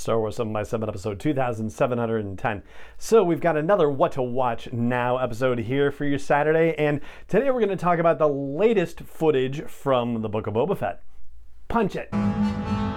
Star Wars 7 by 7 episode 2710. So we've got another What to Watch Now episode here for your Saturday, and today we're going to talk about the latest footage from the Book of Boba Fett. Punch it!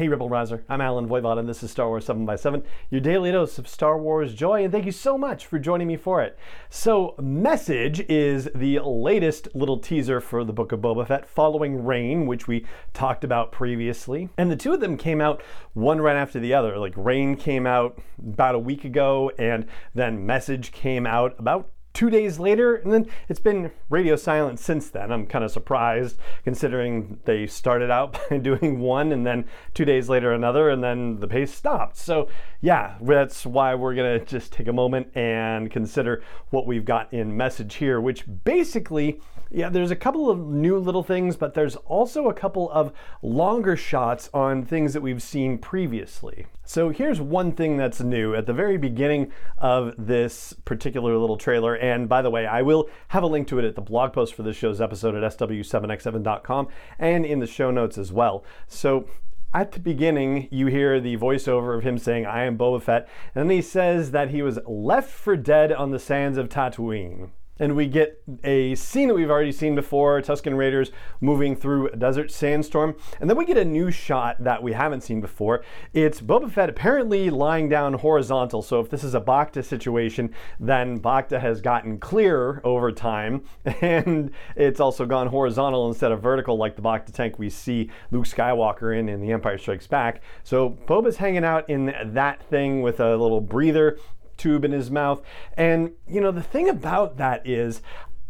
Hey Rebel Riser, I'm Allen Voivod and this is Star Wars 7 by 7 your daily dose of Star Wars joy, and thank you so much for joining me for it. So, Message is the latest little teaser for the Book of Boba Fett following Reign, which we talked about previously. And the two of them came out one right after the other. Like, Reign came out about a week ago, and then Message came out about two days later, and then it's been radio silent since then. I'm kind of surprised considering they started out by doing one and then two days later another, and then the pace stopped. So, yeah, that's why we're gonna just take a moment and consider what we've got in message here, which basically yeah, there's a couple of new little things, but there's also a couple of longer shots on things that we've seen previously. So here's one thing that's new at the very beginning of this particular little trailer. And by the way, I will have a link to it at the blog post for this show's episode at sw7x7.com and in the show notes as well. So at the beginning, you hear the voiceover of him saying, I am Boba Fett, and then he says that he was left for dead on the sands of Tatooine and we get a scene that we've already seen before Tusken Raiders moving through a desert sandstorm. And then we get a new shot that we haven't seen before. It's Boba Fett apparently lying down horizontal. So if this is a Bacta situation, then Bacta has gotten clearer over time. And it's also gone horizontal instead of vertical like the Bacta tank we see Luke Skywalker in in The Empire Strikes Back. So Boba's hanging out in that thing with a little breather tube in his mouth. And, you know, the thing about that is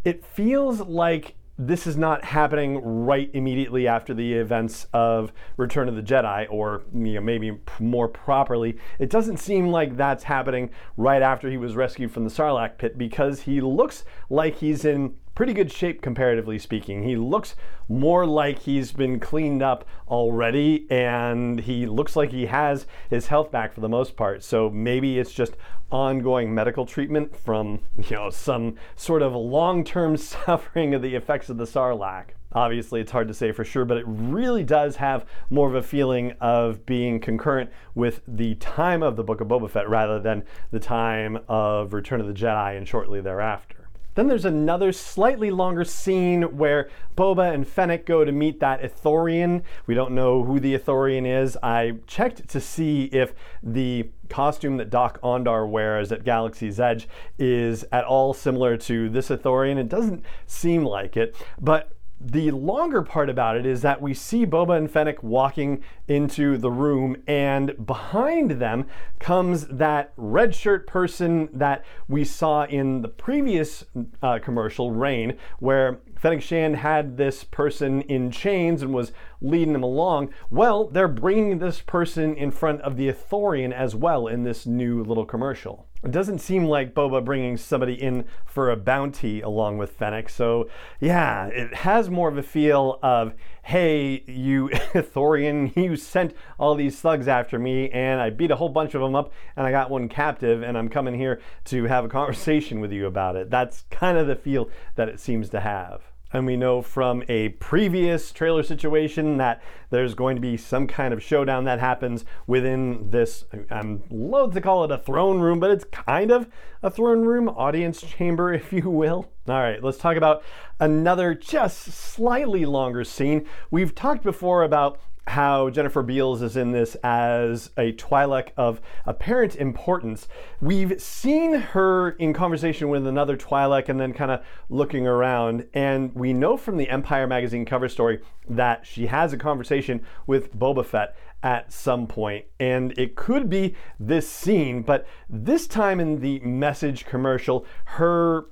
it feels like this is not happening right immediately after the events of Return of the Jedi, or you know, maybe more properly, it doesn't seem like that's happening right after he was rescued from the Sarlacc pit because he looks like he's in pretty good shape comparatively speaking. He looks more like he's been cleaned up already and he looks like he has his health back for the most part. So maybe it's just ongoing medical treatment from, you know, some sort of long-term suffering of the effects of the Sarlacc. Obviously, it's hard to say for sure, but it really does have more of a feeling of being concurrent with the time of the Book of Boba Fett rather than the time of Return of the Jedi and shortly thereafter. Then there's another slightly longer scene where Boba and Fennec go to meet that Ithorian. We don't know who the Ithorian is. I checked to see if the costume that Dok-Ondar wears at Galaxy's Edge is at all similar to this Ithorian. It doesn't seem like it, but the longer part about it is that we see Boba and Fennec walking into the room, and behind them comes that red shirt person that we saw in the previous uh, commercial, Reign, where Fennec Shand had this person in chains and was leading them along. Well, they're bringing this person in front of the Ithorian as well in this new little commercial. It doesn't seem like Boba bringing somebody in for a bounty along with Fennec. So, yeah, it has more of a feel of, hey, you Thorian, you sent all these thugs after me, and I beat a whole bunch of them up, and I got one captive, and I'm coming here to have a conversation with you about it. That's kind of the feel that it seems to have. And we know from a previous trailer situation that there's going to be some kind of showdown that happens within this. I'm loath to call it a throne room, but it's kind of a throne room, audience chamber, if you will. All right, let's talk about another just slightly longer scene. We've talked before about how Jennifer Beals is in this as a Twi'lek of apparent importance. We've seen her in conversation with another Twi'lek and then kind of looking around, and we know from the Empire magazine cover story that she has a conversation with Boba Fett at some point, and it could be this scene, but this time in the message commercial, her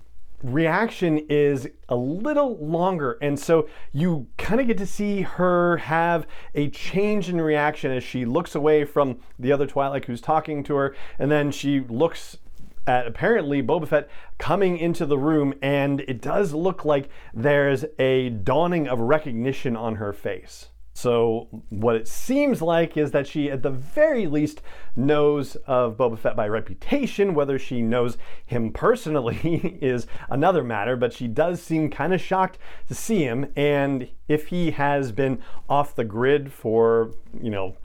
reaction is a little longer. And so you kind of get to see her have a change in reaction as she looks away from the other Twi'lek who's talking to her. And then she looks at apparently Boba Fett coming into the room, and it does look like there's a dawning of recognition on her face. So, what it seems like is that she, at the very least, knows of Boba Fett by reputation. Whether she knows him personally is another matter, but she does seem kind of shocked to see him. And if he has been off the grid for, you know,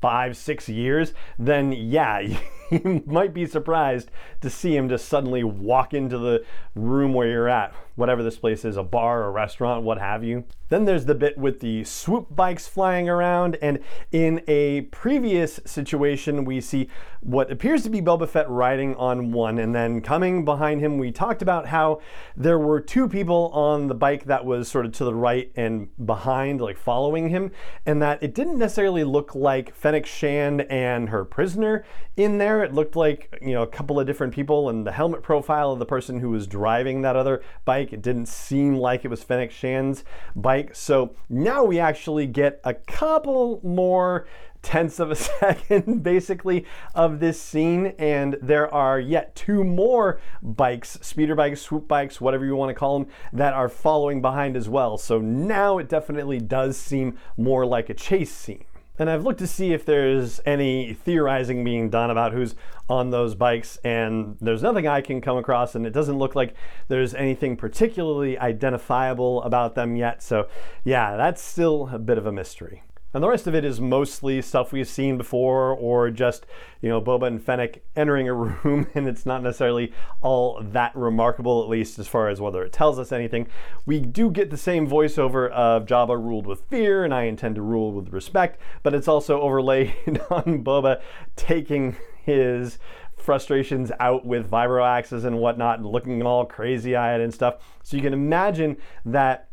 five, six years, then yeah, you might be surprised to see him just suddenly walk into the room where you're at, whatever this place is, a bar, a restaurant, what have you. Then there's the bit with the swoop bikes flying around, and in a previous situation, we see what appears to be Boba Fett riding on one, and then coming behind him, we talked about how there were two people on the bike that was sort of to the right and behind, like following him, and that it didn't necessarily look like Fennec Shand and her prisoner in there. It looked like, you know, a couple of different people, and the helmet profile of the person who was driving that other bike, it didn't seem like it was Fennec Shand's bike bike. So now we actually get a couple more tenths of a second basically of this scene and there are yet two more bikes speeder bikes swoop bikes whatever you want to call them that are following behind as well so now it definitely does seem more like a chase scene and I've looked to see if there's any theorizing being done about who's on those bikes, and there's nothing I can come across, and it doesn't look like there's anything particularly identifiable about them yet. So, yeah, that's still a bit of a mystery. And the rest of it is mostly stuff we've seen before, or just, you know, Boba and Fennec entering a room, and it's not necessarily all that remarkable, at least as far as whether it tells us anything. We do get the same voiceover of Jabba ruled with fear, and I intend to rule with respect, but it's also overlaid on Boba taking his frustrations out with vibro axes and whatnot and looking all crazy eyed and stuff. So you can imagine that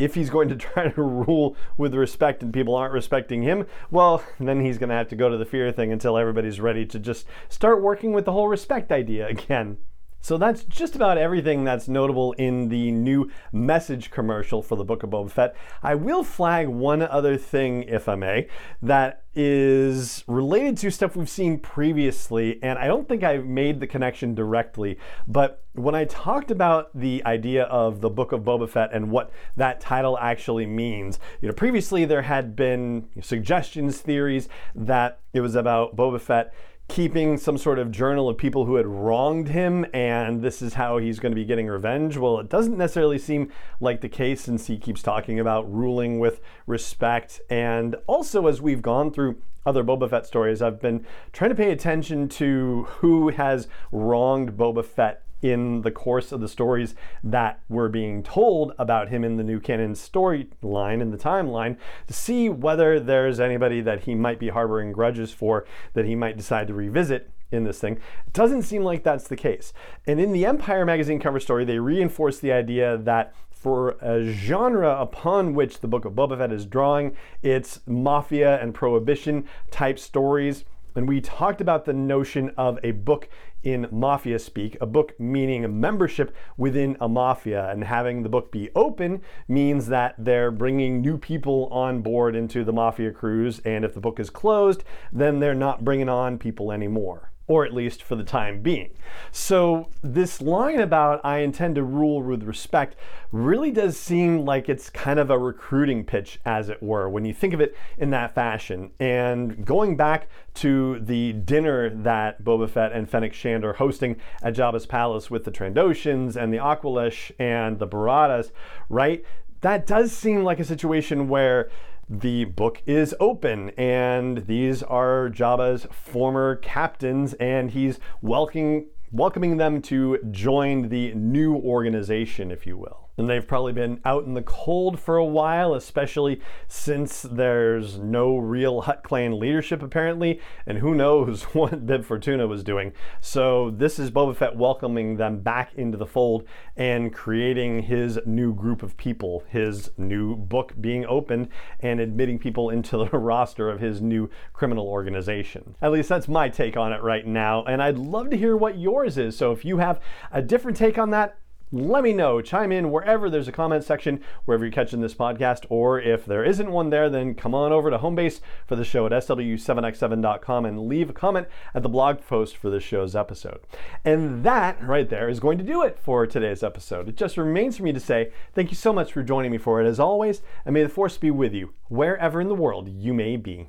if he's going to try to rule with respect and people aren't respecting him, well, then he's going to have to go to the fear thing until everybody's ready to just start working with the whole respect idea again. So that's just about everything that's notable in the new message commercial for the Book of Boba Fett. I will flag one other thing, if I may, that is related to stuff we've seen previously, and I don't think I made the connection directly, but when I talked about the idea of the Book of Boba Fett and what that title actually means, you know, previously there had been suggestions, theories that it was about Boba Fett keeping some sort of journal of people who had wronged him and this is how he's going to be getting revenge. Well, it doesn't necessarily seem like the case since he keeps talking about ruling with respect. And also, as we've gone through other Boba Fett stories, I've been trying to pay attention to who has wronged Boba Fett in the course of the stories that were being told about him in the new canon storyline in the timeline to see whether there's anybody that he might be harboring grudges for that he might decide to revisit in this thing. It doesn't seem like that's the case. And in the Empire magazine cover story, they reinforce the idea that for a genre upon which the Book of Boba Fett is drawing, it's mafia and prohibition type stories. And we talked about the notion of a book in mafia speak, a book meaning a membership within a mafia. And having the book be open means that they're bringing new people on board into the mafia crews. And if the book is closed, then they're not bringing on people anymore or at least for the time being. So, this line about I intend to rule with respect really does seem like it's kind of a recruiting pitch, as it were, when you think of it in that fashion. And going back to the dinner that Boba Fett and Fennec Shand are hosting at Jabba's palace with the Trandoshans and the Aqualish and the Baradas, right? That does seem like a situation where the book is open, and these are Jabba's former captains, and he's welcoming welcoming them to join the new organization, if you will and they've probably been out in the cold for a while, especially since there's no real Hutt clan leadership apparently, and who knows what Bib Fortuna was doing. So this is Boba Fett welcoming them back into the fold and creating his new group of people, his new book being opened and admitting people into the roster of his new criminal organization. At least that's my take on it right now, and I'd love to hear what yours is. So if you have a different take on that, let me know. Chime in wherever there's a comment section, wherever you're catching this podcast, or if there isn't one there, then come on over to Homebase for the show at sw7x7.com and leave a comment at the blog post for this show's episode. And that right there is going to do it for today's episode. It just remains for me to say thank you so much for joining me for it as always, and may the force be with you wherever in the world you may be.